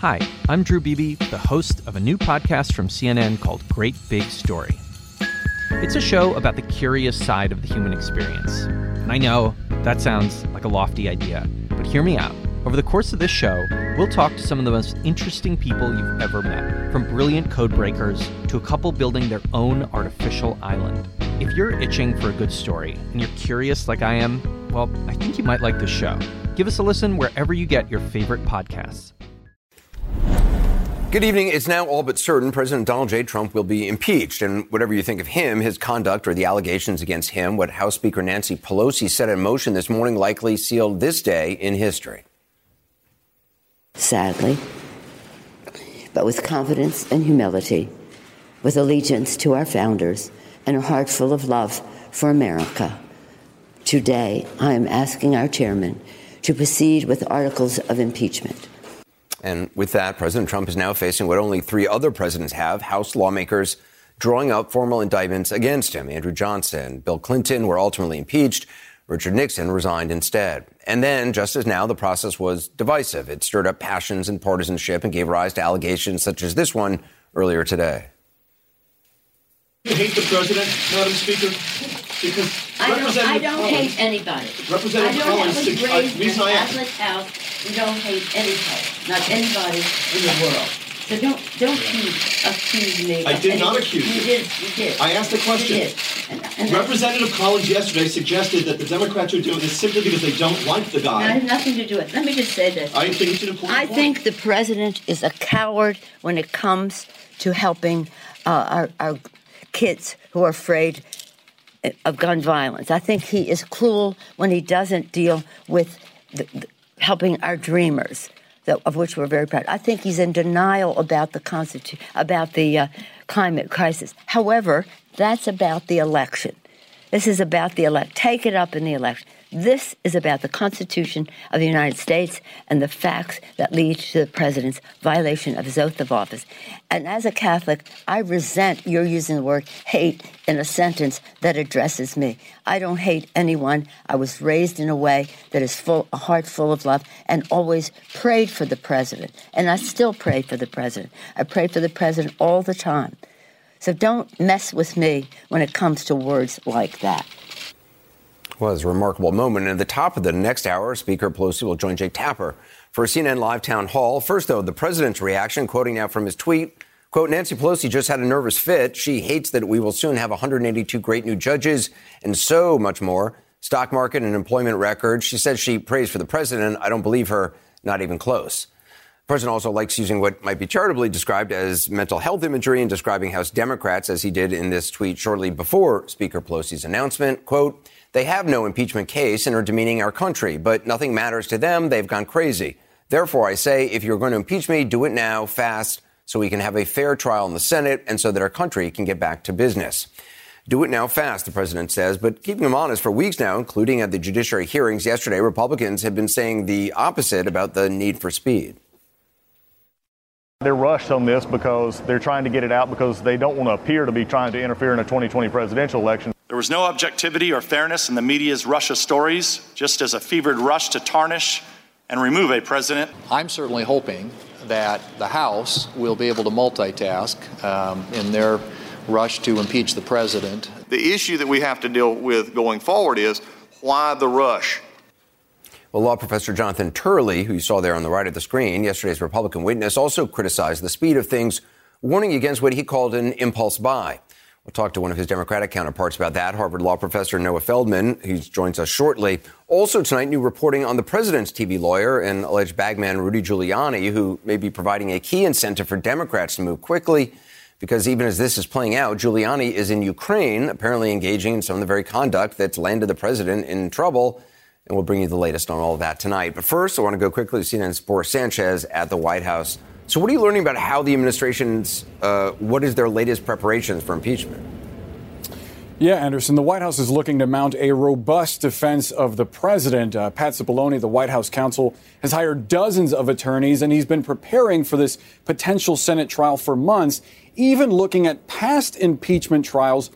Hi, I'm Drew Beebe, the host of a new podcast from CNN called Great Big Story. It's a show about the curious side of the human experience. And I know that sounds like a lofty idea, but hear me out. Over the course of this show, we'll talk to some of the most interesting people you've ever met, from brilliant code breakers to a couple building their own artificial island. If you're itching for a good story and you're curious like I am, well, I think you might like this show. Give us a listen wherever you get your favorite podcasts. Good evening. It's now all but certain President Donald J. Trump will be impeached. And whatever you think of him, his conduct, or the allegations against him, what House Speaker Nancy Pelosi set in motion this morning likely sealed this day in history. Sadly, but with confidence and humility, with allegiance to our founders, and a heart full of love for America, today I am asking our chairman to proceed with articles of impeachment. And with that, President Trump is now facing what only three other presidents have House lawmakers drawing up formal indictments against him. Andrew Johnson, Bill Clinton were ultimately impeached. Richard Nixon resigned instead. And then, just as now, the process was divisive. It stirred up passions and partisanship and gave rise to allegations such as this one earlier today. You hate the president, Madam Speaker? Because I don't, I don't hate anybody. Representative I don't Collins, have a I- raised reason I ask- house. We don't hate anybody, not anybody in the world. So don't don't accuse, accuse me. I of did not anything. accuse you. you. did. You did. I asked a question. You did. And, and Representative Collins yesterday suggested that the Democrats are doing this simply because they don't like the that, that guy. has nothing to do with. Let me just say this. I think it's an important I point. think the president is a coward when it comes to helping uh, our, our kids who are afraid of gun violence. I think he is cruel when he doesn't deal with the, the, helping our dreamers, that, of which we're very proud. I think he's in denial about the constitu- about the uh, climate crisis. However, that's about the election. This is about the elect. Take it up in the election. This is about the Constitution of the United States and the facts that lead to the president's violation of his oath of office. And as a Catholic, I resent your using the word hate in a sentence that addresses me. I don't hate anyone. I was raised in a way that is full, a heart full of love, and always prayed for the president. And I still pray for the president. I pray for the president all the time. So don't mess with me when it comes to words like that. Was a remarkable moment. And at the top of the next hour, Speaker Pelosi will join Jake Tapper for a CNN live town hall. First, though, the president's reaction, quoting now from his tweet. Quote, Nancy Pelosi just had a nervous fit. She hates that we will soon have 182 great new judges and so much more. Stock market and employment records. She says she prays for the president. I don't believe her, not even close. The president also likes using what might be charitably described as mental health imagery in describing House Democrats, as he did in this tweet shortly before Speaker Pelosi's announcement. Quote, they have no impeachment case and are demeaning our country, but nothing matters to them. They've gone crazy. Therefore, I say, if you're going to impeach me, do it now, fast, so we can have a fair trial in the Senate and so that our country can get back to business. Do it now fast, the president says, but keeping him honest for weeks now, including at the judiciary hearings yesterday, Republicans have been saying the opposite about the need for speed. They're rushed on this because they're trying to get it out because they don't want to appear to be trying to interfere in a 2020 presidential election. There was no objectivity or fairness in the media's Russia stories, just as a fevered rush to tarnish and remove a president. I'm certainly hoping that the House will be able to multitask um, in their rush to impeach the president. The issue that we have to deal with going forward is why the rush? Well, law professor Jonathan Turley, who you saw there on the right of the screen, yesterday's Republican witness, also criticized the speed of things, warning against what he called an impulse buy. We'll talk to one of his Democratic counterparts about that, Harvard law professor Noah Feldman, who joins us shortly. Also tonight, new reporting on the president's TV lawyer and alleged bagman Rudy Giuliani, who may be providing a key incentive for Democrats to move quickly. Because even as this is playing out, Giuliani is in Ukraine, apparently engaging in some of the very conduct that's landed the president in trouble. And we'll bring you the latest on all of that tonight. But first, I want to go quickly to CNN's Boris Sanchez at the White House. So, what are you learning about how the administration's, uh, what is their latest preparations for impeachment? Yeah, Anderson, the White House is looking to mount a robust defense of the president. Uh, Pat Cipollone, the White House counsel, has hired dozens of attorneys, and he's been preparing for this potential Senate trial for months, even looking at past impeachment trials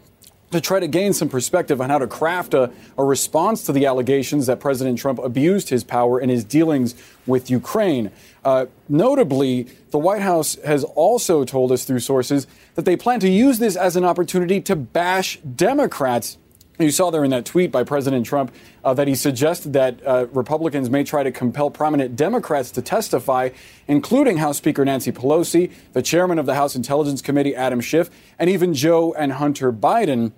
to try to gain some perspective on how to craft a, a, response to the allegations that President Trump abused his power in his dealings with Ukraine. Uh, notably, the White House has also told us through sources that they plan to use this as an opportunity to bash Democrats. You saw there in that tweet by President Trump uh, that he suggested that uh, Republicans may try to compel prominent Democrats to testify, including House Speaker Nancy Pelosi, the chairman of the House Intelligence Committee, Adam Schiff, and even Joe and Hunter Biden.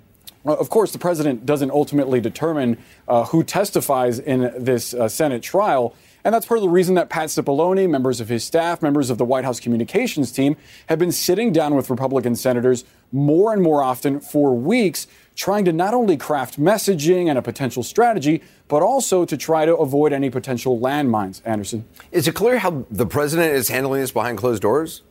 Of course, the president doesn't ultimately determine uh, who testifies in this uh, Senate trial. And that's part of the reason that Pat Cipollone, members of his staff, members of the White House communications team have been sitting down with Republican senators more and more often for weeks, trying to not only craft messaging and a potential strategy, but also to try to avoid any potential landmines. Anderson. Is it clear how the president is handling this behind closed doors?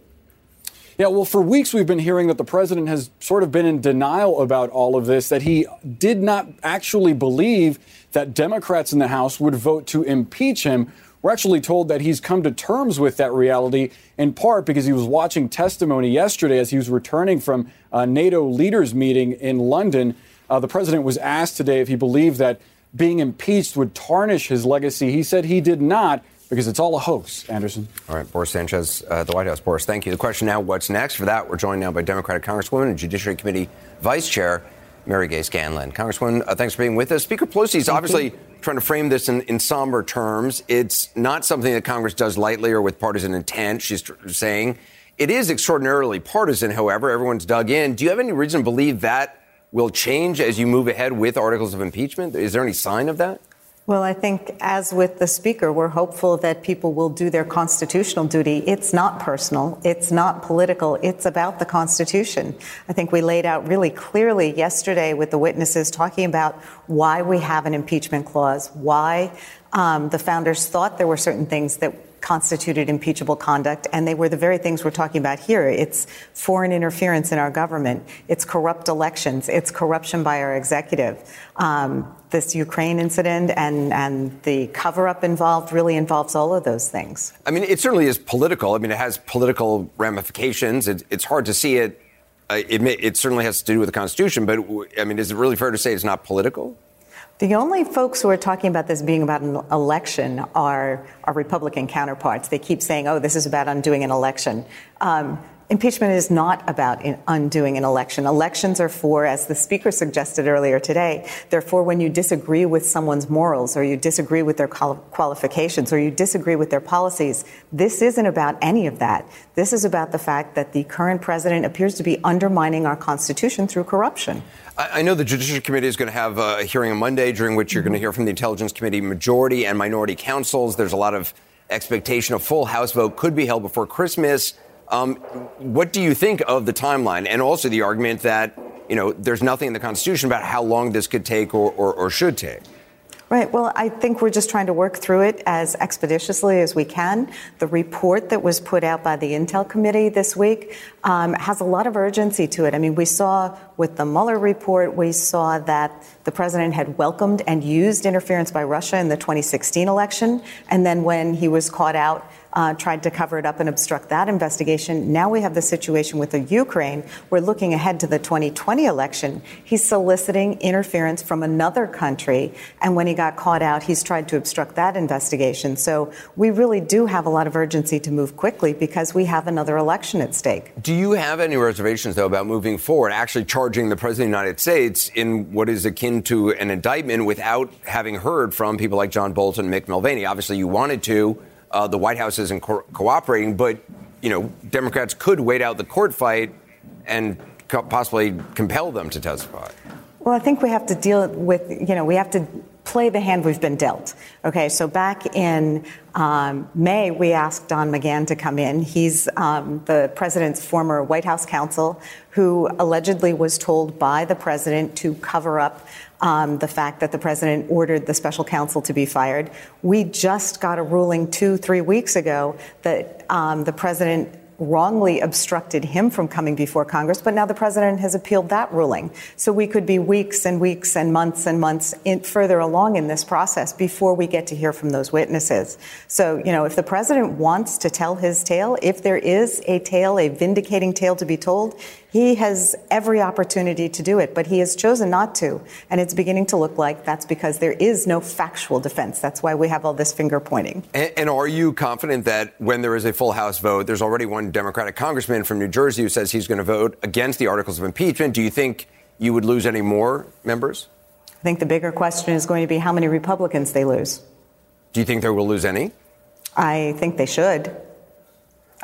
Yeah, well, for weeks we've been hearing that the president has sort of been in denial about all of this, that he did not actually believe that Democrats in the House would vote to impeach him. We're actually told that he's come to terms with that reality in part because he was watching testimony yesterday as he was returning from a NATO leaders meeting in London. Uh, the president was asked today if he believed that being impeached would tarnish his legacy. He said he did not because it's all a hoax, Anderson. All right, Boris Sanchez, uh, the White House. Boris, thank you. The question now, what's next? For that, we're joined now by Democratic Congresswoman and Judiciary Committee Vice Chair Mary Gay Scanlon. Congresswoman, uh, thanks for being with us. Speaker Pelosi is obviously you. trying to frame this in, in somber terms. It's not something that Congress does lightly or with partisan intent, she's tr- saying. It is extraordinarily partisan, however. Everyone's dug in. Do you have any reason to believe that will change as you move ahead with articles of impeachment? Is there any sign of that? Well, I think, as with the Speaker, we're hopeful that people will do their constitutional duty. It's not personal, it's not political, it's about the Constitution. I think we laid out really clearly yesterday with the witnesses talking about why we have an impeachment clause, why um, the founders thought there were certain things that constituted impeachable conduct, and they were the very things we're talking about here. It's foreign interference in our government, it's corrupt elections, it's corruption by our executive. Um, this Ukraine incident and, and the cover up involved really involves all of those things. I mean, it certainly is political. I mean, it has political ramifications. It, it's hard to see it. Uh, it, may, it certainly has to do with the Constitution, but I mean, is it really fair to say it's not political? The only folks who are talking about this being about an election are our Republican counterparts. They keep saying, oh, this is about undoing an election. Um, Impeachment is not about undoing an election. Elections are for, as the speaker suggested earlier today, they're for when you disagree with someone's morals or you disagree with their qualifications or you disagree with their policies. This isn't about any of that. This is about the fact that the current president appears to be undermining our Constitution through corruption. I know the Judiciary Committee is going to have a hearing on Monday, during which you're going to mm-hmm. hear from the Intelligence Committee majority and minority counsels. There's a lot of expectation a full House vote could be held before Christmas. Um, what do you think of the timeline and also the argument that, you know, there's nothing in the Constitution about how long this could take or, or, or should take? Right. Well, I think we're just trying to work through it as expeditiously as we can. The report that was put out by the Intel Committee this week um, has a lot of urgency to it. I mean, we saw with the Mueller report, we saw that the president had welcomed and used interference by Russia in the 2016 election. And then when he was caught out, uh, tried to cover it up and obstruct that investigation. Now we have the situation with the Ukraine. We're looking ahead to the 2020 election. He's soliciting interference from another country, and when he got caught out, he's tried to obstruct that investigation. So we really do have a lot of urgency to move quickly because we have another election at stake. Do you have any reservations, though, about moving forward, actually charging the president of the United States in what is akin to an indictment without having heard from people like John Bolton and Mick Mulvaney? Obviously, you wanted to. Uh, the White House isn't co- cooperating, but you know, Democrats could wait out the court fight and co- possibly compel them to testify. Well, I think we have to deal with, you know, we have to play the hand we've been dealt. Okay, so back in um, May, we asked Don McGahn to come in. He's um, the president's former White House counsel who allegedly was told by the president to cover up um, the fact that the president ordered the special counsel to be fired. We just got a ruling two, three weeks ago that um, the president wrongly obstructed him from coming before Congress, but now the president has appealed that ruling. So we could be weeks and weeks and months and months in, further along in this process before we get to hear from those witnesses. So, you know, if the president wants to tell his tale, if there is a tale, a vindicating tale to be told, he has every opportunity to do it, but he has chosen not to. And it's beginning to look like that's because there is no factual defense. That's why we have all this finger pointing. And, and, are you confident that when there is a full House vote, there's already one Democratic congressman from New Jersey who says he's going to vote against the articles of impeachment? Do you think you would lose any more members? I think the bigger question is going to be how many Republicans they lose. Do you think they will lose any? I think they should.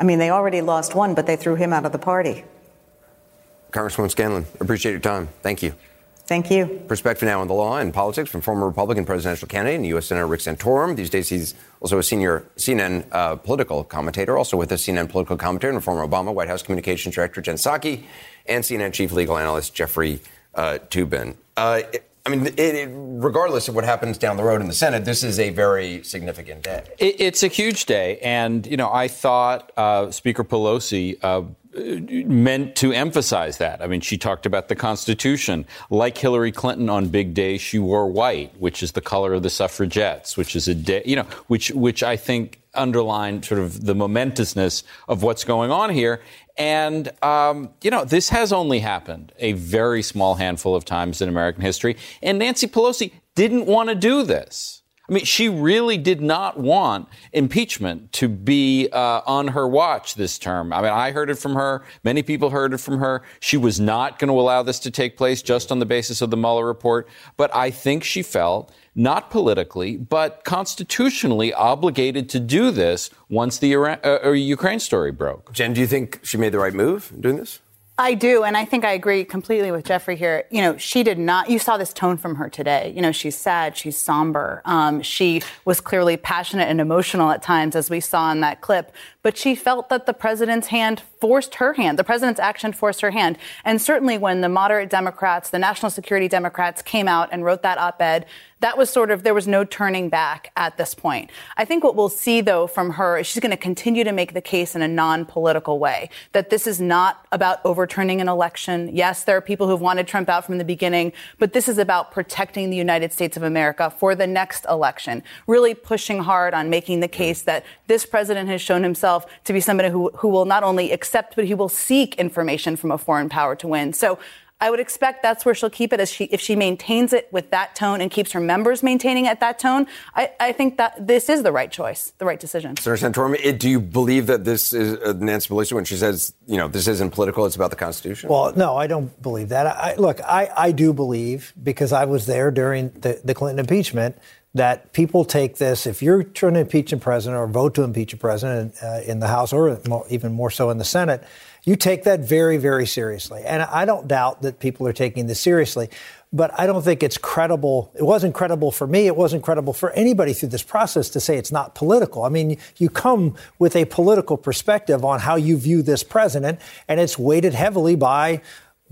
I mean, they already lost one, but they threw him out of the party. Congresswoman Scanlon, appreciate your time. Thank you. Thank you. Perspective now on the law and politics from former Republican presidential candidate and U.S. Senator Rick Santorum. These days, he's also a senior CNN uh, political commentator, also with us, CNN political commentator and former Obama White House Communications Director Jen Psaki, and CNN chief legal analyst Jeffrey uh, Toobin. Uh, I mean, it, it, regardless of what happens down the road in the Senate, this is a very significant day. It, it's a huge day, and you know, I thought uh, Speaker Pelosi uh, meant to emphasize that. I mean, she talked about the Constitution. Like Hillary Clinton on big day, she wore white, which is the color of the suffragettes, which is a day, you know, which which I think underlined sort of the momentousness of what's going on here. And, um, you know, this has only happened a very small handful of times in American history. And Nancy Pelosi didn't want to do this. I mean, she really did not want impeachment to be uh, on her watch this term. I mean, I heard it from her. Many people heard it from her. She was not going to allow this to take place just on the basis of the Mueller report. But I think she felt, not politically, but constitutionally obligated to do this once the Iran, uh, Ukraine story broke. Jen, do you think she made the right move doing this? I do, and I think I agree completely with Jeffrey here. You know, she did not. You saw this tone from her today. You know, she's sad, she's somber. Um, she was clearly passionate and emotional at times, as we saw in that clip. But she felt that the president's hand forced her hand. The president's action forced her hand. And certainly, when the moderate Democrats, the national security Democrats, came out and wrote that op-ed, that was sort of, there was no turning back at this point. I think what we'll see, though, from her is she's going to continue to make the case in a non political way that this is not about overturning an election. Yes, there are people who've wanted Trump out from the beginning, but this is about protecting the United States of America for the next election, really pushing hard on making the case that this president has shown himself to be somebody who, who will not only accept, but he will seek information from a foreign power to win. So I would expect that's where she'll keep it as she, if she maintains it with that tone and keeps her members maintaining it at that tone. I, I think that this is the right choice, the right decision. Senator Santorum, do you believe that this is uh, Nancy Pelosi when she says, you know, this isn't political, it's about the Constitution? Well, no, I don't believe that. I, look, I, I do believe because I was there during the, the Clinton impeachment that people take this, if you're trying to impeach a president or vote to impeach a president uh, in the House or more, even more so in the Senate, you take that very, very seriously. And I don't doubt that people are taking this seriously, but I don't think it's credible. It wasn't credible for me. It wasn't credible for anybody through this process to say it's not political. I mean, you come with a political perspective on how you view this president, and it's weighted heavily by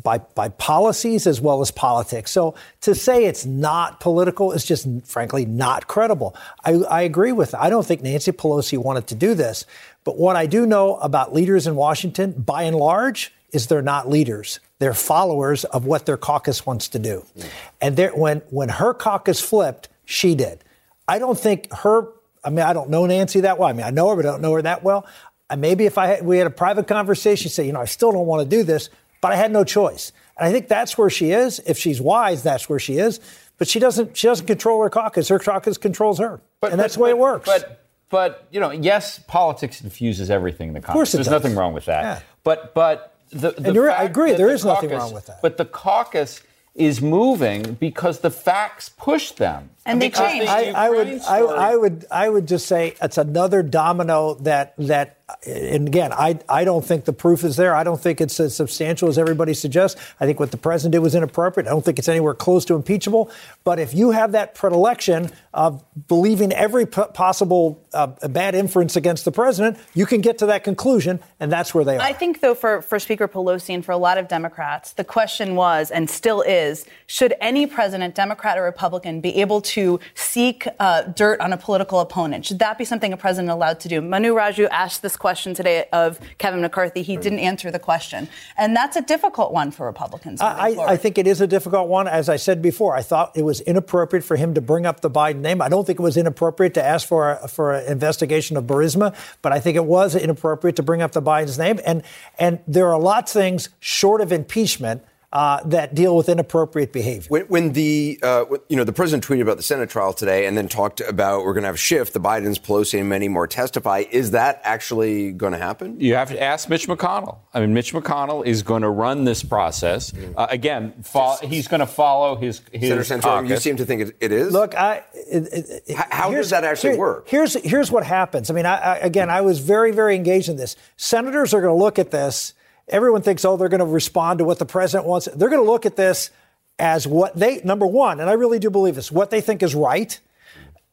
by, by policies as well as politics. So to say it's not political is just frankly not credible. I, I agree with. I don't think Nancy Pelosi wanted to do this. But what I do know about leaders in Washington, by and large, is they're not leaders. They're followers of what their caucus wants to do. Hmm. And when, when her caucus flipped, she did. I don't think her, I mean, I don't know Nancy that well. I mean, I know her, but I don't know her that well. And maybe if I had, we had a private conversation, say, you know, I still don't want to do this, but I had no choice. And I think that's where she is. If she's wise, that's where she is. But she doesn't. She doesn't control her caucus. Her caucus controls her, but, and that's the way it works. But but you know, yes, politics infuses everything in the caucus. There's does. nothing wrong with that. Yeah. But but the, the and I agree. There is caucus, nothing wrong with that. But the caucus is moving because the facts push them. And they change. I, I, would, I, I, would, I would just say it's another domino that that. And again, I, I don't think the proof is there. I don't think it's as substantial as everybody suggests. I think what the president did was inappropriate. I don't think it's anywhere close to impeachable. But if you have that predilection of believing every p- possible uh, bad inference against the president, you can get to that conclusion, and that's where they are. I think, though, for, for Speaker Pelosi and for a lot of Democrats, the question was and still is should any president, Democrat or Republican, be able to seek uh, dirt on a political opponent? Should that be something a president allowed to do? Manu Raju asked this this question today of Kevin McCarthy. He didn't answer the question. And that's a difficult one for Republicans. I, I, think it is a difficult one. As I said before, I thought it was inappropriate for him to bring up the Biden name. I don't think it was inappropriate to ask for a, for an investigation of Burisma, but I think it was inappropriate to bring up the Biden's name. And and there are lots of things short of impeachment uh, that deal with inappropriate behavior. When, when the uh, you know the president tweeted about the Senate trial today, and then talked about we're going to have a Schiff. The Bidens, Pelosi, and many more testify. Is that actually going to happen? You have to ask Mitch McConnell. I mean, Mitch McConnell is going to run this process mm-hmm. uh, again. Fo- he's going to follow his his Senator Santorum, You seem to think it, it is. Look, I, it, it, how does that actually here, work? Here's here's what happens. I mean, I, I, again, I was very very engaged in this. Senators are going to look at this everyone thinks, oh, they're going to respond to what the president wants. They're going to look at this as what they, number one, and I really do believe this, what they think is right,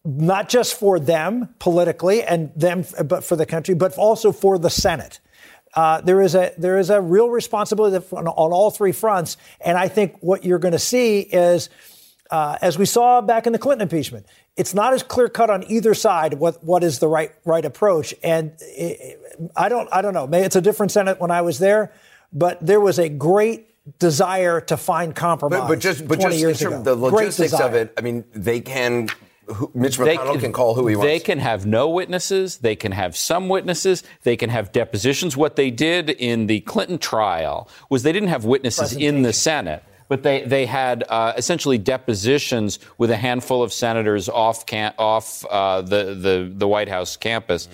not just for them politically and them, but for the country, but also for the Senate. Uh, there is a there is a real responsibility on, on all three fronts, and I think what you're going to see is, uh, as we saw back in the Clinton impeachment, it's not as clear cut on either side what what is the right right approach. And it, I don't I don't know. Maybe it's a different Senate when I was there, but there was a great desire to find compromise. But, but just but just in terms of the logistics of it, I mean, they can. Mitch McConnell they, can call who he wants. They can have no witnesses. They can have some witnesses. They can have depositions. What they did in the Clinton trial was they didn't have witnesses in the Senate but they, they had uh, essentially depositions with a handful of senators off, cam- off uh, the, the, the White House campus,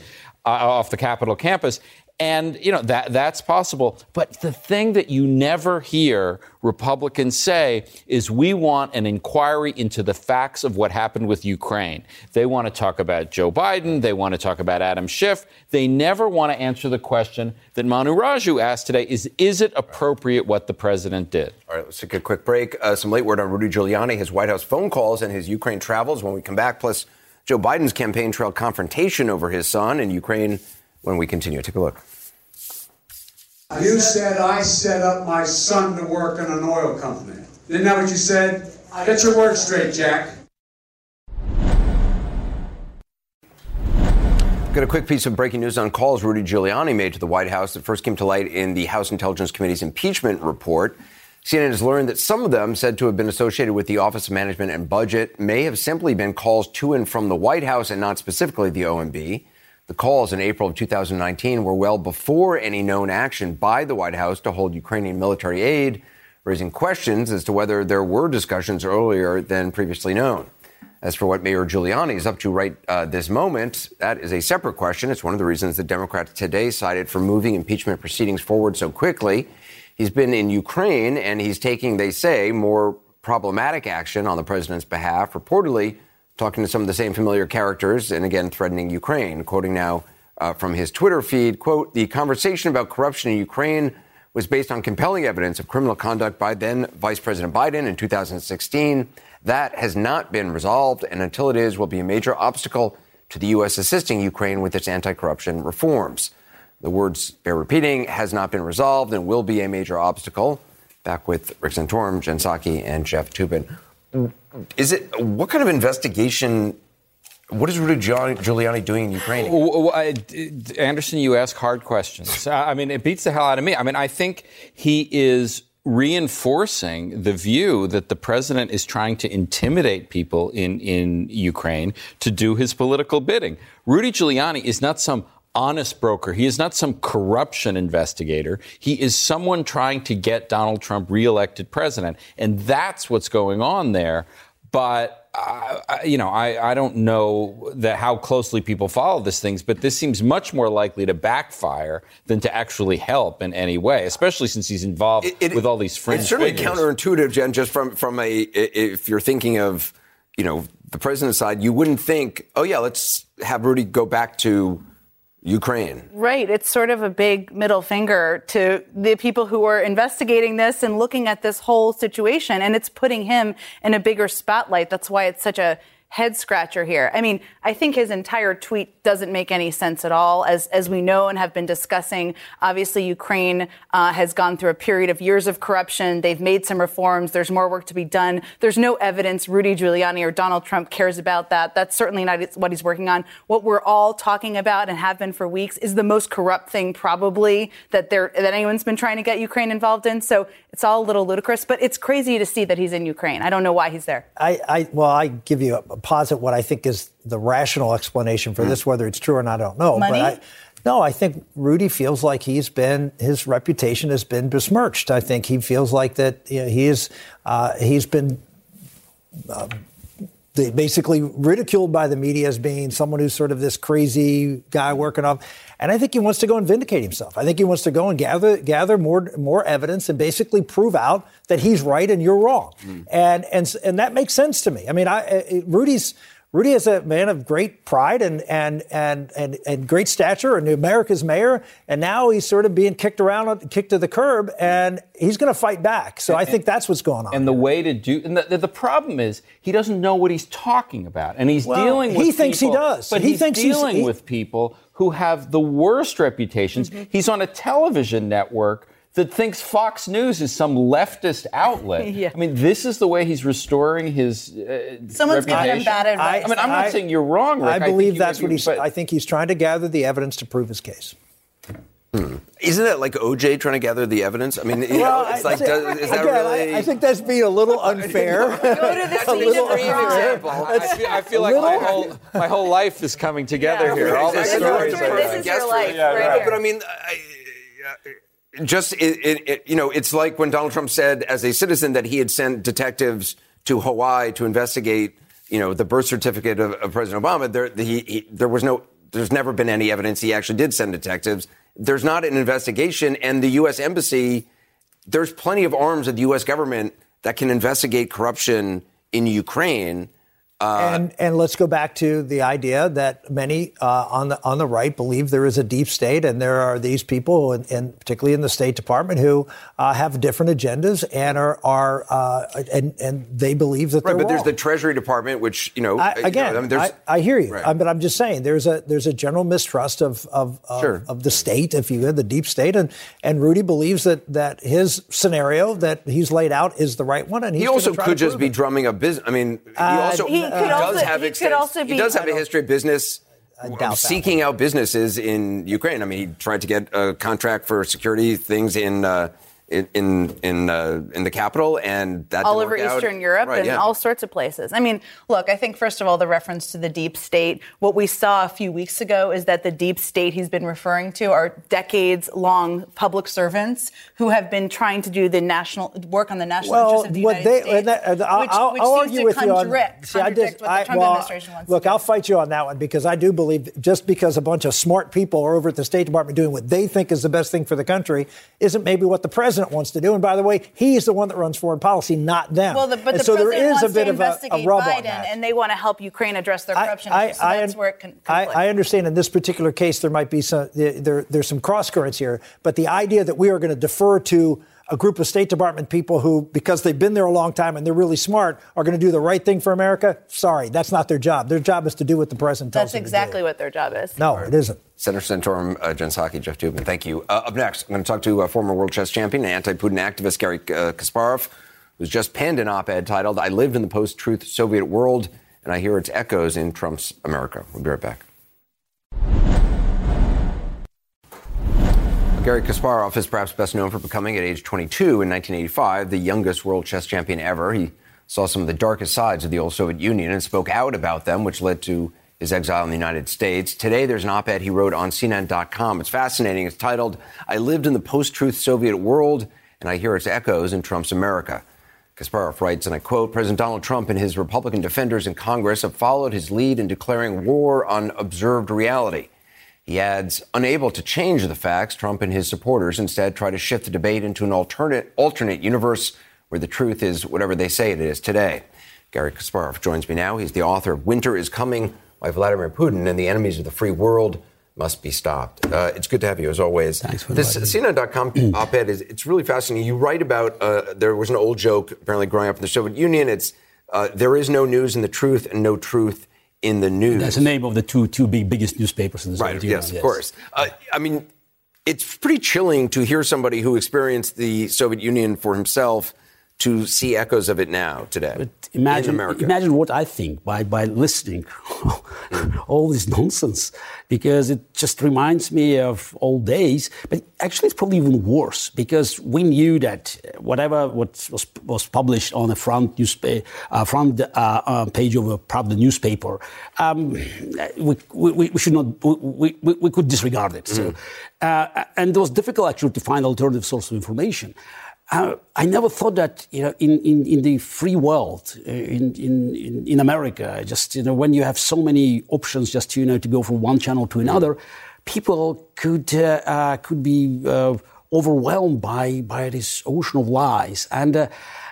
uh, off the Capitol campus. And, you know, that, that's possible. But the thing that you never hear Republicans say is we want an inquiry into the facts of what happened with Ukraine. They want to talk about Joe Biden. They want to talk about Adam Schiff. They never want to answer the question that Manu Raju asked today is, is it appropriate what the president did? All right, let's take a quick break. Uh, some late word on Rudy Giuliani, his White House phone calls, and his Ukraine travels when we come back, plus Joe Biden's campaign trail confrontation over his son in Ukraine when we continue. Take a look. You said I set up my son to work in an oil company. Isn't that what you said? Get your words straight, Jack. Got a quick piece of breaking news on calls Rudy Giuliani made to the White House that first came to light in the House Intelligence Committee's impeachment report. CNN has learned that some of them, said to have been associated with the Office of Management and Budget, may have simply been calls to and from the White House and not specifically the OMB. The calls in April of 2019 were well before any known action by the White House to hold Ukrainian military aid, raising questions as to whether there were discussions earlier than previously known. As for what Mayor Giuliani is up to right uh, this moment, that is a separate question. It's one of the reasons the Democrats today cited for moving impeachment proceedings forward so quickly. He's been in Ukraine and he's taking, they say, more problematic action on the president's behalf, reportedly talking to some of the same familiar characters and again threatening Ukraine. Quoting now uh, from his Twitter feed, quote, the conversation about corruption in Ukraine was based on compelling evidence of criminal conduct by then Vice President Biden in 2016. That has not been resolved, and until it is, will be a major obstacle to the U.S. assisting Ukraine with its anti corruption reforms. The words bear repeating has not been resolved and will be a major obstacle. Back with Rick Santorum, Jen Psaki, and Jeff Toobin. Is it what kind of investigation? What is Rudy Giuliani doing in Ukraine? Anderson, you ask hard questions. I mean, it beats the hell out of me. I mean, I think he is reinforcing the view that the president is trying to intimidate people in, in Ukraine to do his political bidding. Rudy Giuliani is not some honest broker. He is not some corruption investigator. He is someone trying to get Donald Trump reelected president. And that's what's going on there. But uh, you know, I, I don't know that how closely people follow these things, but this seems much more likely to backfire than to actually help in any way, especially since he's involved it, it, with all these fringe. It's certainly figures. counterintuitive, Jen. Just from from a if you're thinking of you know the president's side, you wouldn't think, oh yeah, let's have Rudy go back to Ukraine. Right. It's sort of a big middle finger to the people who are investigating this and looking at this whole situation. And it's putting him in a bigger spotlight. That's why it's such a head scratcher here. I mean, I think his entire tweet doesn't make any sense at all. As, as we know and have been discussing, obviously Ukraine uh, has gone through a period of years of corruption. They've made some reforms. There's more work to be done. There's no evidence Rudy Giuliani or Donald Trump cares about that. That's certainly not what he's working on. What we're all talking about and have been for weeks is the most corrupt thing probably that there that anyone's been trying to get Ukraine involved in. So it's all a little ludicrous, but it's crazy to see that he's in Ukraine. I don't know why he's there. I, I well, I give you a, posit what I think is the rational explanation for mm. this. Whether it's true or not, I don't know. Money? But I, no, I think Rudy feels like he's been his reputation has been besmirched. I think he feels like that you know, he is uh, he's been. Uh, basically ridiculed by the media as being someone who's sort of this crazy guy working off. And I think he wants to go and vindicate himself. I think he wants to go and gather gather more more evidence and basically prove out that he's right and you're wrong. Mm. And and and that makes sense to me. I mean, I, Rudy's Rudy is a man of great pride and, and, and, and, and great stature and America's mayor. And now he's sort of being kicked around, kicked to the curb, and he's going to fight back. So I think that's what's going on. And the way to do, and the, the problem is he doesn't know what he's talking about. And he's well, dealing with He thinks people, he does. But he he's thinks dealing he's, he, with people who have the worst reputations. Mm-hmm. He's on a television network that thinks Fox News is some leftist outlet. yeah. I mean, this is the way he's restoring his. Uh, Someone's giving him bad advice. I, I mean, I'm not I, saying you're wrong. Rick. I believe I that's what he's. But, I think he's trying to gather the evidence to prove his case. Hmm. Isn't that like OJ trying to gather the evidence? I mean, you well, know, it's like, does, is that again, really? I, I, think that's being a little unfair. Go to the little example. I feel, I feel like my whole my whole life is coming together yeah, here. All the stories. This is your life. Yeah, right right. But I mean. Just it, it, it, you know, it's like when Donald Trump said, as a citizen, that he had sent detectives to Hawaii to investigate, you know, the birth certificate of, of President Obama. There, he, he, there was no, there's never been any evidence he actually did send detectives. There's not an investigation, and the U.S. embassy, there's plenty of arms of the U.S. government that can investigate corruption in Ukraine. Uh, and and let's go back to the idea that many uh, on the on the right believe there is a deep state, and there are these people, and, and particularly in the State Department, who uh, have different agendas and are are uh, and and they believe that right. but wrong. there's the Treasury Department, which you know I, again, you know, I, mean, I, I, hear you, right. but I'm just saying there's a there's a general mistrust of of of, sure. of the state, if you will, the deep state, and and Rudy believes that that his scenario that he's laid out is the right one, and he also could just be drumming a business. I mean, he uh, also. He he could also, have he could also be, he does have a history of business seeking out businesses in Ukraine. I mean, he tried to get a contract for security things in uh, in in uh, in the capital, and that all over Eastern out. Europe right, and yeah. all sorts of places. I mean, look, I think first of all, the reference to the deep state. What we saw a few weeks ago is that the deep state he's been referring to are decades-long public servants who have been trying to do the national work on the national well, interest of the United they, States. That, uh, I'll, which, I'll, which I'll argue with you on. See, I just, I, the Trump well, look, I'll fight you on that one because I do believe just because a bunch of smart people are over at the State Department doing what they think is the best thing for the country isn't maybe what the president wants to do. And by the way, he's the one that runs foreign policy, not them. Well, the, but and the so there is a bit of a, a rub Biden, and they want to help Ukraine address their corruption I, issues. So I, that's where it can. I, I, understand in this particular case there might be some there, there's some cross currents here, but the idea that we are going to defer to a group of State Department people who, because they've been there a long time and they're really smart, are going to do the right thing for America. Sorry, that's not their job. Their job is to do what the president tells that's them exactly to do. what their job is. No, it isn't. Senator Santorum, uh, Jen Psaki, Jeff Toobin, thank you. Uh, up next, I'm going to talk to uh, former world chess champion and anti-Putin activist Garry uh, Kasparov, who's just penned an op-ed titled "I Lived in the Post-Truth Soviet World, and I Hear Its Echoes in Trump's America." We'll be right back. Garry Kasparov is perhaps best known for becoming, at age 22 in 1985, the youngest world chess champion ever. He saw some of the darkest sides of the old Soviet Union and spoke out about them, which led to his exile in the United States. Today, there's an op ed he wrote on CNN.com. It's fascinating. It's titled, I Lived in the Post Truth Soviet World, and I Hear Its Echoes in Trump's America. Kasparov writes, and I quote President Donald Trump and his Republican defenders in Congress have followed his lead in declaring war on observed reality. He adds, unable to change the facts, Trump and his supporters instead try to shift the debate into an alternate, alternate universe where the truth is whatever they say it is today. Garry Kasparov joins me now. He's the author of Winter is Coming Why Vladimir Putin and the Enemies of the Free World Must Be Stopped. Uh, it's good to have you as always. Thanks for This CNN.com op ed is it's really fascinating. You write about uh, there was an old joke apparently growing up in the Soviet Union. It's uh, there is no news in the truth and no truth in the news. That's the name of the two two big biggest newspapers in the right, Soviet yes, Union. of course. Uh, I mean, it's pretty chilling to hear somebody who experienced the Soviet Union for himself to see echoes of it now today But imagine, in America. imagine what I think by, by listening all this nonsense, because it just reminds me of old days. But actually, it's probably even worse because we knew that whatever what was, was published on the front newspaper, uh, front uh, uh, page of a probably newspaper, um, we, we, we should not, we, we, we could disregard it. So, uh, and it was difficult actually to find alternative source of information. I never thought that you know in, in, in the free world uh, in, in, in America just you know when you have so many options just you know to go from one channel to another people could uh, uh, could be uh, overwhelmed by by this ocean of lies. And uh,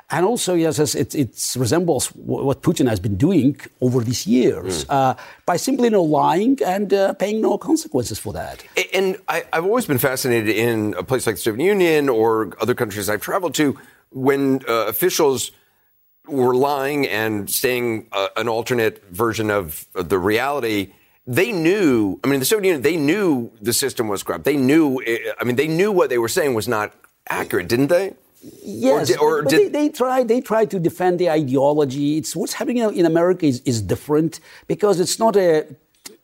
and also yes it, it resembles what Putin has been doing over these years Mm. by simply no lying and paying no consequences for that. And I, I've always been fascinated in a place like the Soviet Union or other countries I've traveled to when uh, officials were lying and saying uh, an alternate version of, of the reality. They knew. I mean, the Soviet Union. They knew the system was corrupt. They knew. I mean, they knew what they were saying was not accurate, didn't they? Yes, Or or did- they, they try they try to defend the ideology. It's what's happening in America is, is different because it's not a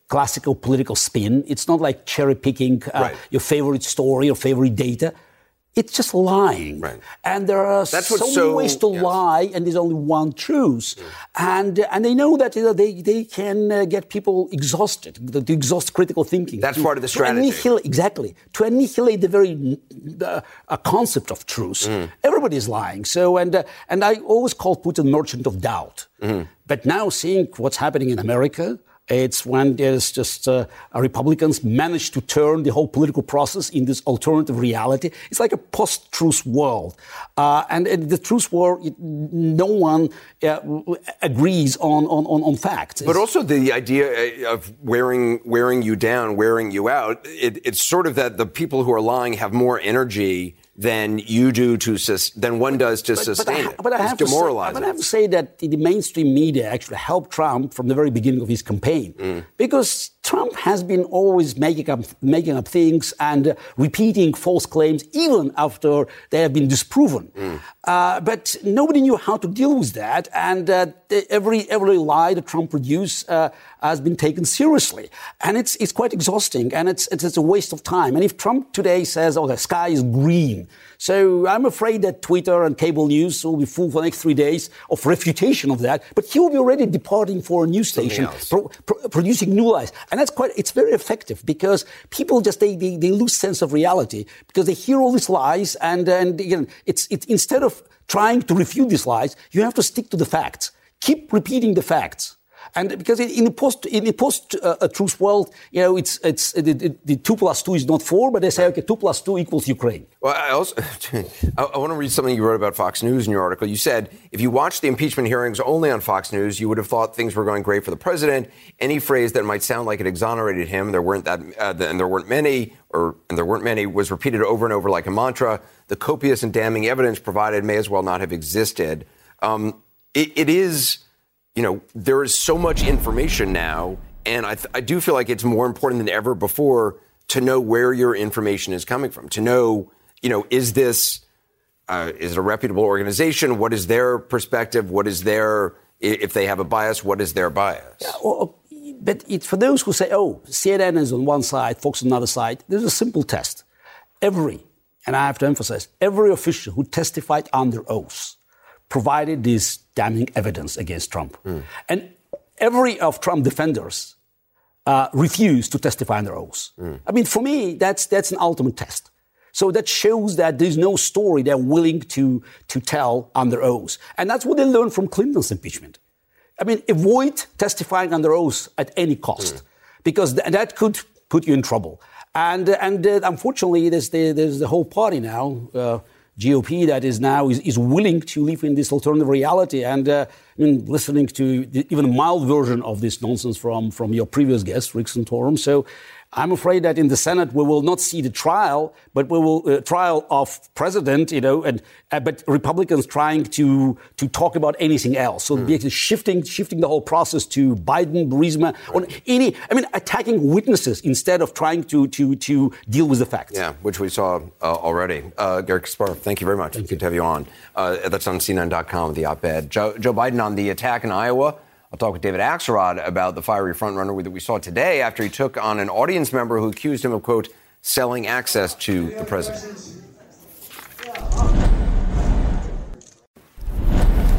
classical political spin. It's not like cherry picking uh, Right. your favorite story or favorite data. It's just lying. And there are That's so many so- ways to lie, and there's only one truth. And and they know that you know, they, they can uh, get people exhausted, to, exhaust critical thinking. That's to- part of the to strategy. annihilate- exactly. To annihilate the very uh, a concept of truth. Mm. Everybody is lying. So, and, uh, and I always call Putin merchant of doubt. Mm-hmm. But now seeing what's happening in America, it's when there's just uh, Republicans manage to turn the whole political process in this alternative reality. It's like a post-truth world, uh, and, and the truth world, it, no one uh, agrees on on, on, on facts. But also the idea uh, of wearing wearing you down, wearing you out. It, it's sort of that the people who are lying have more energy than you do to sus- than one does to sustain I, it. But I, it's have to say, but I have to say that the mainstream media actually helped Trump from the very beginning of his campaign Mm. because Trump has been always making up, making up things and uh, repeating false claims even after they have been disproven. Mm. Uh, but nobody knew how to deal with that, and uh, every every lie that Trump produced uh, has been taken seriously, and it's it's quite exhausting, and it's, it's it's a waste of time. And if Trump today says, "Oh, the sky is green," so I'm afraid that Twitter and cable news will be full for the next three days of refutation of that. But he will be already departing for a news station, pro- pro- producing new lies, and that's quite it's very effective because people just they, they, they lose sense of reality because they hear all these lies and and again it's it instead of trying to refute these lies you have to stick to the facts. Keep repeating the facts and because in, the post in the post uh, truth world you know it's it's the, the, the two plus two is not four but they say okay two plus two equals Ukraine Well, I also I, I want to read something you wrote about Fox News in your article. You said if you watched the impeachment hearings only on Fox News, you would have thought things were going great for the president. Any phrase that might sound like it exonerated him, there weren't that, uh, and there weren't many, or and there weren't many, was repeated over and over like a mantra. The copious and damning evidence provided may as well not have existed. Um, it, it is, you know, there is so much information now, and I, th- I do feel like it's more important than ever before to know where your information is coming from, to know, you know, is this uh, is it a reputable organization? What is their perspective? What is their if they have a bias? What is their bias? Well, but it, for those who say, oh, CNN is on one side, Fox on another side, there's a simple test. Every, and I have to emphasize, every official who testified under oath provided this damning evidence against Trump. And every of Trump defenders uh, refused to testify under oath. I mean, for me, that's, that's an ultimate test. So that shows that there's no story they're willing to, to tell under oath. And that's what they learned from Clinton's impeachment. I mean, avoid testifying under oath at any cost, because th- that could put you in trouble. And and uh, unfortunately, there's the there's the whole party now, uh, GOP, that is now is, is willing to live in this alternative reality. And uh, I mean, listening to the, even a mild version of this nonsense from from your previous guest, Rick Santorum. So. I'm afraid that in the Senate we will not see the trial, but we will uh, trial of president, you know, and uh, but Republicans trying to to talk about anything else. So mm. shifting shifting the whole process to Biden, Burisma, right. on any. I mean, attacking witnesses instead of trying to to to deal with the facts. Yeah, which we saw uh, already. Uh, Garry Kasparov, thank you very much. Thank Good you. to have you on. Uh, that's on CNN.com. The op-ed. Joe, Joe Biden on the attack in Iowa. I'll talk with David Axelrod about the fiery frontrunner that we saw today after he took on an audience member who accused him of, quote, selling access to the president.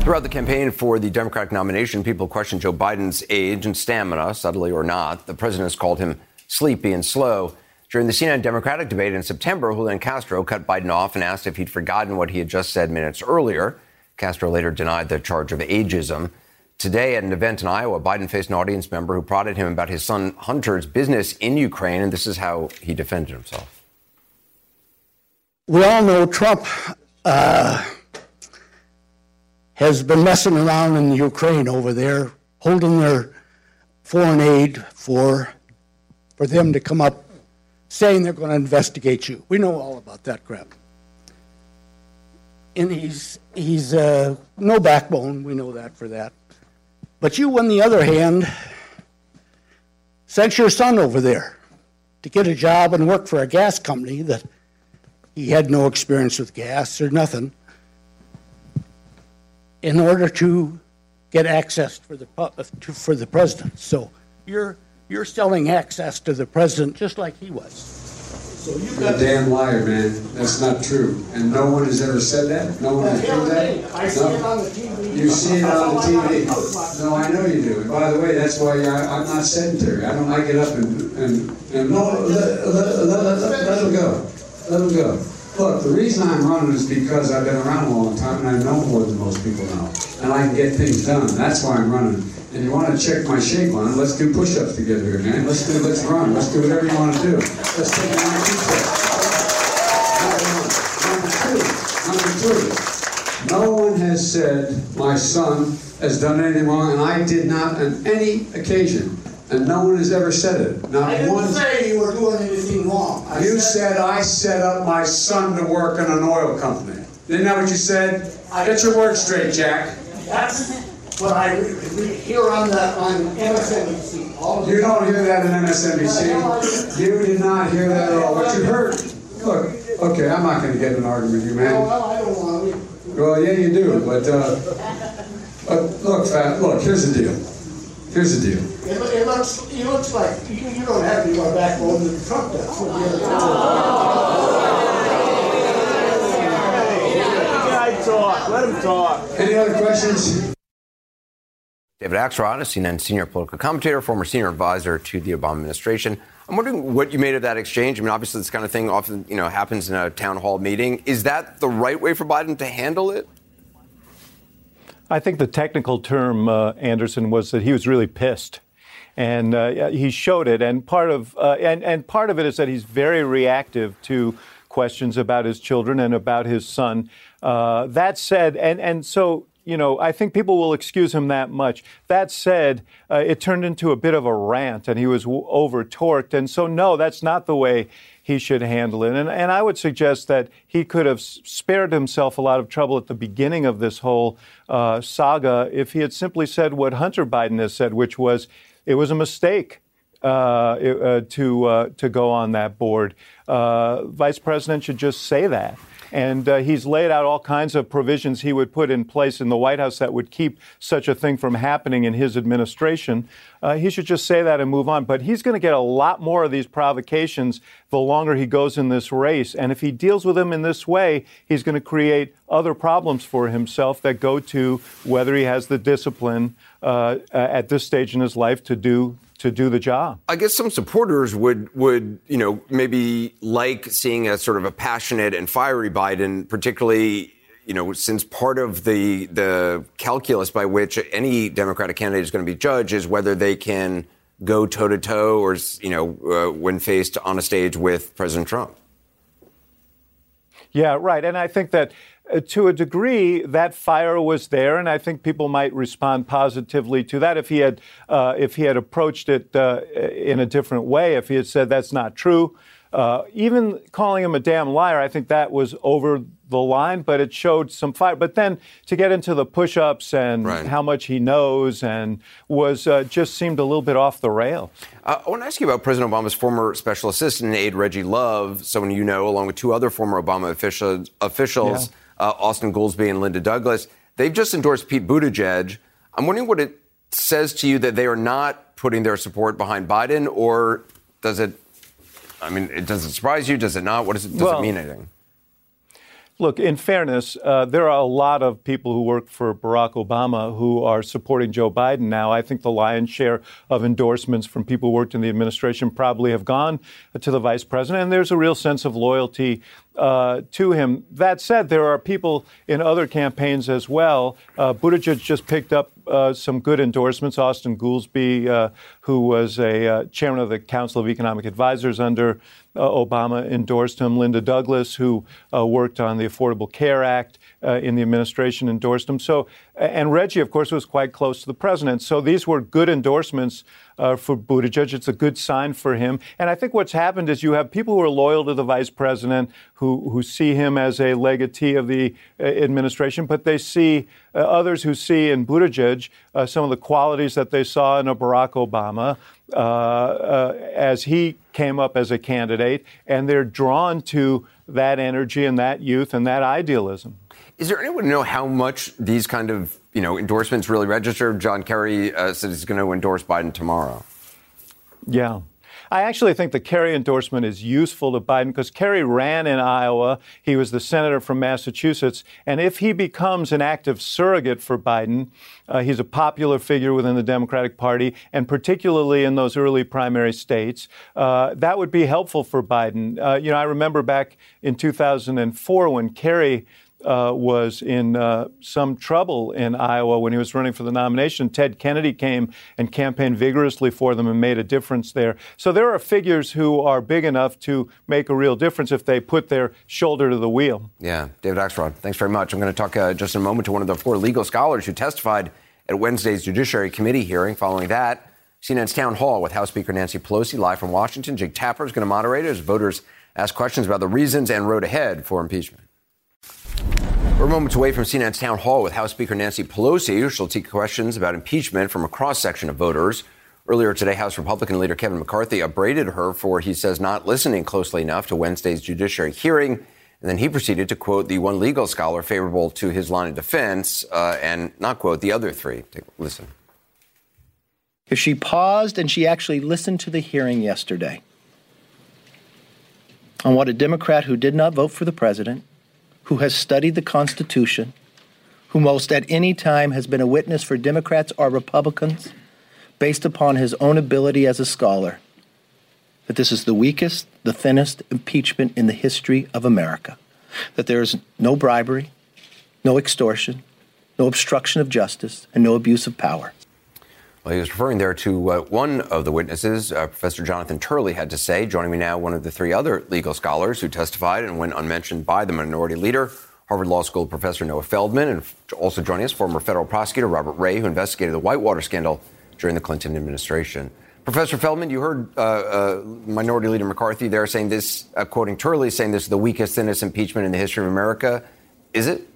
Throughout the campaign for the Democratic nomination, people questioned Joe Biden's age and stamina, subtly or not. The president has called him sleepy and slow. During the CNN Democratic debate in September, Julian Castro cut Biden off and asked if he'd forgotten what he had just said minutes earlier. Castro later denied the charge of ageism. Today, at an event in Iowa, Biden faced an audience member who prodded him about his son Hunter's business in Ukraine, and this is how he defended himself. We all know Trump uh, has been messing around in Ukraine over there, holding their foreign aid for, for them to come up saying they're going to investigate you. We know all about that crap. And he's, he's uh, no backbone. We know that for that. But you, on the other hand, sent your son over there to get a job and work for a gas company that he had no experience with gas or nothing in order to get access for the, for the president. So you're, you're selling access to the president just like he was. So you You're a damn liar, man. That's not true. And no one has ever said that? No one has proved that? I see it on the TV. You see it on the TV. No, I know you do. And by the way, that's why I, I'm not sedentary. I don't, I get up and, and, and no, let, let, let, let, let him go. Let him go. Look, the reason I'm running is because I've been around a long time and I know more than most people know. And I can get things done. That's why I'm running and you want to check my shape line, let's do push-ups together here, man. Let's do, let's run. Let's do whatever you want to do. Let's take a 19. Number two, number two, no one has said my son has done anything wrong, and I did not on any occasion. And no one has ever said it. Not I didn't one. say you were doing anything wrong. I you said, said I set up my son to work in an oil company. Isn't that what you said? I, Get your words straight, Jack. That's but I hear on the on MSNBC. All you don't hear that in MSNBC. You did not hear that at all. What you heard? Look, okay, I'm not going to get in an argument with you, man. Well, I don't want to. Well, yeah, you do, but uh, but look, fat. Look, here's the deal. Here's the deal. It, it looks it looks like you, you don't have any more backbone than Trump does. What the other talk. Let him talk. Any other questions? David Axelrod, a CNN senior political commentator, former senior advisor to the Obama administration. I'm wondering what you made of that exchange. I mean, obviously, this kind of thing often, you know, happens in a town hall meeting. Is that the right way for Biden to handle it? I think the technical term, uh, Anderson, was that he was really pissed, and uh, he showed it. And part of uh, and and part of it is that he's very reactive to questions about his children and about his son. Uh, that said, and and so you know, I think people will excuse him that much. That said, uh, it turned into a bit of a rant and he was w- over torqued. And so, no, that's not the way he should handle it. And, and I would suggest that he could have spared himself a lot of trouble at the beginning of this whole uh, saga if he had simply said what Hunter Biden has said, which was it was a mistake. Uh, uh to uh, to go on that board, uh, vice president should just say that. And uh, he's laid out all kinds of provisions he would put in place in the White House that would keep such a thing from happening in his administration. Uh, he should just say that and move on. But he's going to get a lot more of these provocations the longer he goes in this race. And if he deals with them in this way, he's going to create other problems for himself that go to whether he has the discipline uh, at this stage in his life to do to do the job. I guess some supporters would would you know maybe like seeing a sort of a passionate and fiery Biden, particularly you know since part of the the calculus by which any Democratic candidate is going to be judged is whether they can go toe to toe or you know uh, when faced on a stage with President Trump. Yeah, right. And I think that to a degree, that fire was there, and I think people might respond positively to that if he had uh, if he had approached it uh, in a different way. If he had said that's not true, uh, even calling him a damn liar, I think that was over the line, but it showed some fire. But then to get into the push-ups and right. how much he knows and was uh, just seemed a little bit off the rail. Uh, I want to ask you about President Obama's former special assistant and aide Reggie Love, someone you know, along with two other former Obama official, officials, yeah. Uh, Austan Goolsbee and Linda Douglass. They've just endorsed Pete Buttigieg. I'm wondering what it says to you that they are not putting their support behind Biden, or does it? I mean, it, does it surprise you? Does it not? What does it, does well, it mean anything? Look, in fairness, uh, there are a lot of people who work for Barack Obama who are supporting Joe Biden now. I think the lion's share of endorsements from people who worked in the administration probably have gone to the vice president, and there's a real sense of loyalty uh, to him. That said, there are people in other campaigns as well. Uh, Buttigieg just picked up uh, some good endorsements. Austan Goolsbee, uh, who was a uh, chairman of the Council of Economic Advisors under Uh, Obama, endorsed him. Linda Douglass, who uh, worked on the Affordable Care Act in the administration, endorsed him. So, and Reggie, of course, was quite close to the president. So these were good endorsements uh, for Buttigieg. It's a good sign for him. And I think what's happened is you have people who are loyal to the vice president who, who see him as a legatee of the uh, administration, but they see uh, others who see in Buttigieg uh, some of the qualities that they saw in a Barack Obama uh, uh, as he came up as a candidate, and they're drawn to that energy and that youth and that idealism. Is there anyone know how much these kind of you know endorsements really register? John Kerry uh, said he's going to endorse Biden tomorrow. Yeah. I actually think the Kerry endorsement is useful to Biden because Kerry ran in Iowa. He was the senator from Massachusetts. And if he becomes an active surrogate for Biden, uh, he's a popular figure within the Democratic Party, and particularly in those early primary states. Uh, that would be helpful for Biden. Uh, you know, I remember back in 2004 when Kerry uh, was in uh, some trouble in Iowa when he was running for the nomination. Ted Kennedy came and campaigned vigorously for them and made a difference there. So there are figures who are big enough to make a real difference if they put their shoulder to the wheel. Yeah, David Axelrod, thanks very much. I'm going to talk uh, just in a moment to one of the four legal scholars who testified at Wednesday's Judiciary Committee hearing. Following that, CNN's Town Hall with House Speaker Nancy Pelosi live from Washington. Jake Tapper is going to moderate as voters ask questions about the reasons and road ahead for impeachment. We're moments away from CNN's town hall with House Speaker Nancy Pelosi. She'll take questions about impeachment from a cross section of voters. Earlier today, House Republican leader Kevin McCarthy upbraided her for, he says, not listening closely enough to Wednesday's judiciary hearing. And then he proceeded to quote the one legal scholar favorable to his line of defense uh, and not quote the other three. Take, listen. If she paused and she actually listened to the hearing yesterday on what a Democrat who did not vote for the president who has studied the Constitution, who most at any time has been a witness for Democrats or Republicans, based upon his own ability as a scholar, that this is the weakest, the thinnest impeachment in the history of America, that there is no bribery, no extortion, no obstruction of justice, and no abuse of power. Well, he was referring there to uh, one of the witnesses, uh, Professor Jonathan Turley, had to say. Joining me now, one of the three other legal scholars who testified and went unmentioned by the minority leader, Harvard Law School professor Noah Feldman, and also joining us, former federal prosecutor Robert Ray, who investigated the Whitewater scandal during the Clinton administration. Professor Feldman, you heard uh, uh Minority Leader McCarthy there saying this, uh, quoting Turley, saying this is the weakest, thinnest impeachment in the history of America. Is it?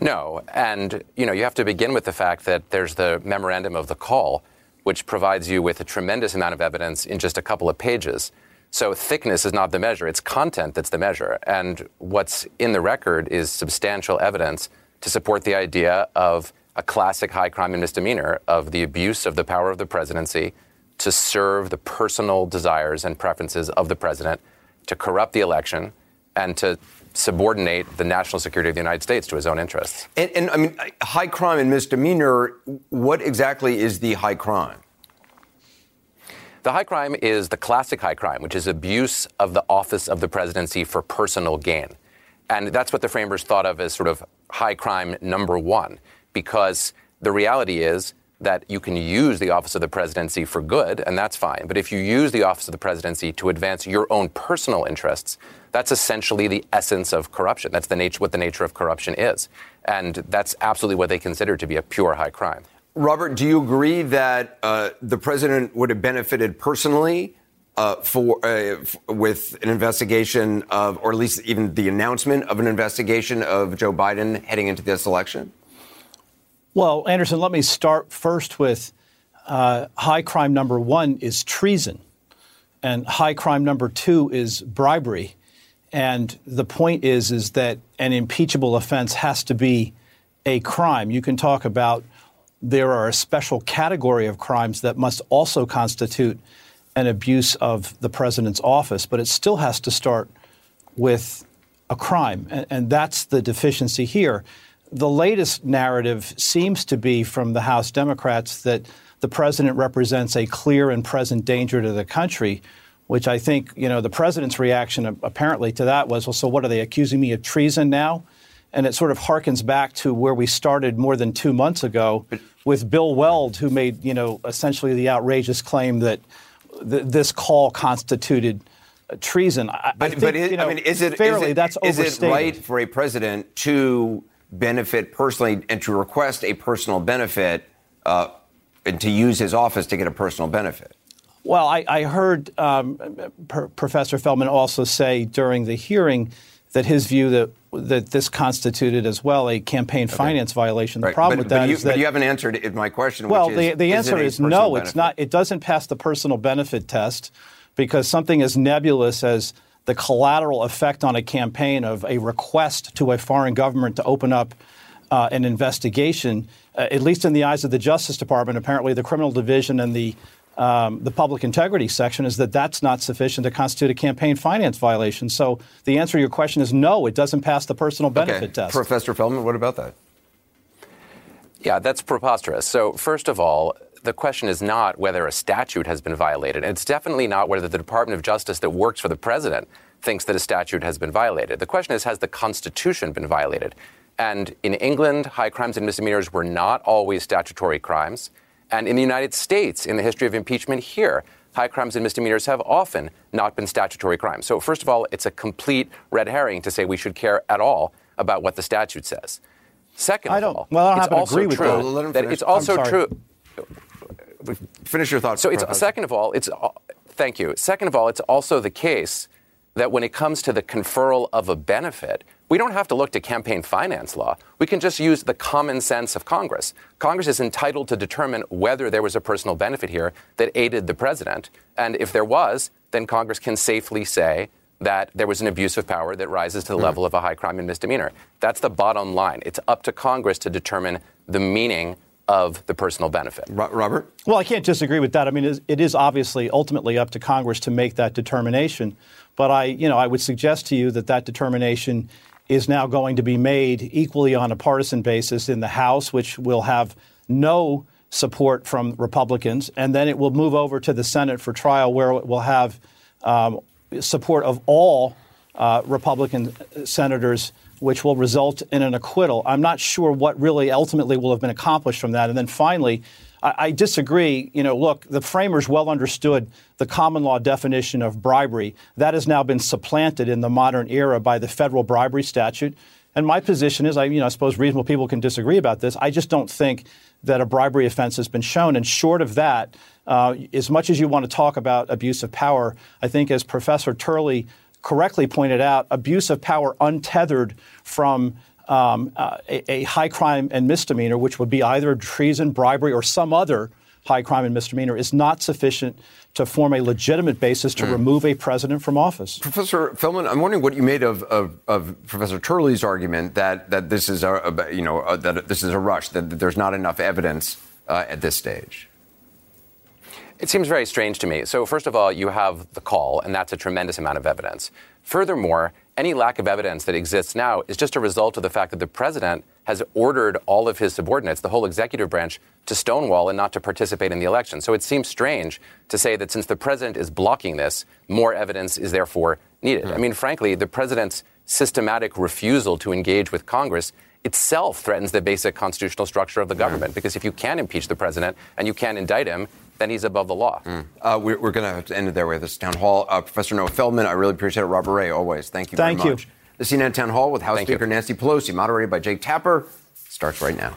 No. And, you know, you have to begin with the fact that there's the memorandum of the call, which provides you with a tremendous amount of evidence in just a couple of pages. So thickness is not the measure, it's content that's the measure. And what's in the record is substantial evidence to support the idea of a classic high crime and misdemeanor of the abuse of the power of the presidency to serve the personal desires and preferences of the president, to corrupt the election, and to subordinate the national security of the United States to his own interests. And, and, I mean, high crime and misdemeanor, what exactly is the high crime? The high crime is the classic high crime, which is abuse of the office of the presidency for personal gain. And that's what the framers thought of as sort of high crime number one, because the reality is that you can use the office of the presidency for good, and that's fine. But if you use the office of the presidency to advance your own personal interests, that's essentially the essence of corruption. That's the nature, what the nature of corruption is. And that's absolutely what they consider to be a pure high crime. Robert, do you agree that uh, the president would have benefited personally uh, for uh, f- with an investigation of, or at least even the announcement of an investigation of Joe Biden heading into this election? Well, Anderson, let me start first with uh, high crime number one is treason, and high crime number two is bribery. And the point is, is that an impeachable offense has to be a crime. You can talk about there are a special category of crimes that must also constitute an abuse of the president's office, but it still has to start with a crime. And, and that's the deficiency here. The latest narrative seems to be from the House Democrats that the president represents a clear and present danger to the country, which I think, you know, the president's reaction apparently to that was, well, so what are they accusing me of treason now? And it sort of harkens back to where we started more than two months ago with Bill Weld, who made, you know, essentially the outrageous claim that th- this call constituted uh, treason. I, But, I think, but it, you know, I mean, is it fairly is it, that's is it overstated. right for a president to benefit personally and to request a personal benefit uh, and to use his office to get a personal benefit? Well, I, I heard um, P- Professor Feldman also say during the hearing that his view that that this constituted as well a campaign finance violation. The Right. problem but, with but that you, is but that you haven't answered my question. well, which the, is, the is answer is personal no. It's not. It doesn't pass the personal benefit test because something as nebulous as the collateral effect on a campaign of a request to a foreign government to open up uh, an investigation, uh, at least in the eyes of the Justice Department, apparently the criminal division and the um, the public integrity section is that that's not sufficient to constitute a campaign finance violation. So the answer to your question is no. It doesn't pass the personal benefit Okay. test. Professor Feldman, what about that? Yeah, that's preposterous. So, first of all, the question is not whether a statute has been violated. It's definitely not whether the Department of Justice that works for the president thinks that a statute has been violated. The question is, has the Constitution been violated? And in England, high crimes and misdemeanors were not always statutory crimes. And in the United States, in the history of impeachment here, high crimes and misdemeanors have often not been statutory crimes. So, first of all, it's a complete red herring to say we should care at all about what the statute says. Second I of don't- all, well, I don't it's also agree with true that. That it's also true. Finish your thoughts. So it's Professor. second of all, it's uh, thank you. Second of all, it's also the case that when it comes to the conferral of a benefit, we don't have to look to campaign finance law. We can just use the common sense of Congress. Congress is entitled to determine whether there was a personal benefit here that aided the president. And if there was, then Congress can safely say that there was an abuse of power that rises to the mm-hmm. level of a high crime and misdemeanor. That's the bottom line. It's up to Congress to determine the meaning of the personal benefit. Robert? Well, I can't disagree with that. I mean, it is- it is obviously ultimately up to Congress to make that determination. But I, you know, I would suggest to you that that determination is now going to be made equally on a partisan basis in the House, which will have no support from Republicans, and then it will move over to the Senate for trial, where it will have um, support of all uh, Republican senators, which will result in an acquittal. I'm not sure what really ultimately will have been accomplished from that. And then finally, I, I disagree. You know, look, the framers well understood the common law definition of bribery. That has now been supplanted in the modern era by the federal bribery statute. And my position is, I, you know, I suppose reasonable people can disagree about this. I just don't think that a bribery offense has been shown. And short of that, uh, as much as you want to talk about abuse of power, I think as Professor Turley correctly pointed out, abuse of power untethered from um, uh, a, a high crime and misdemeanor, which would be either treason, bribery, or some other high crime and misdemeanor, is not sufficient to form a legitimate basis to remove a president from office. Professor Feldman, I'm wondering what you made of, of, of Professor Turley's argument that, that this is a, a you know uh, that this is a rush that, that there's not enough evidence uh, at this stage. It seems very strange to me. So, first of all, you have the call, and that's a tremendous amount of evidence. Furthermore, any lack of evidence that exists now is just a result of the fact that the president has ordered all of his subordinates, the whole executive branch, to stonewall and not to participate in the election. So it seems strange to say that since the president is blocking this, more evidence is therefore needed. Hmm. I mean, frankly, the president's systematic refusal to engage with Congress itself threatens the basic constitutional structure of the hmm. government. Because if you can impeach the president and you can indict him, then he's above the law. Uh, we're we're going to have to end it there with this town hall. Uh, Professor Noah Feldman, I really appreciate it. Robert Ray, always. Thank you Thank very you. much. The CNN town hall with House Thank you. Speaker Nancy Pelosi, moderated by Jake Tapper, starts right now.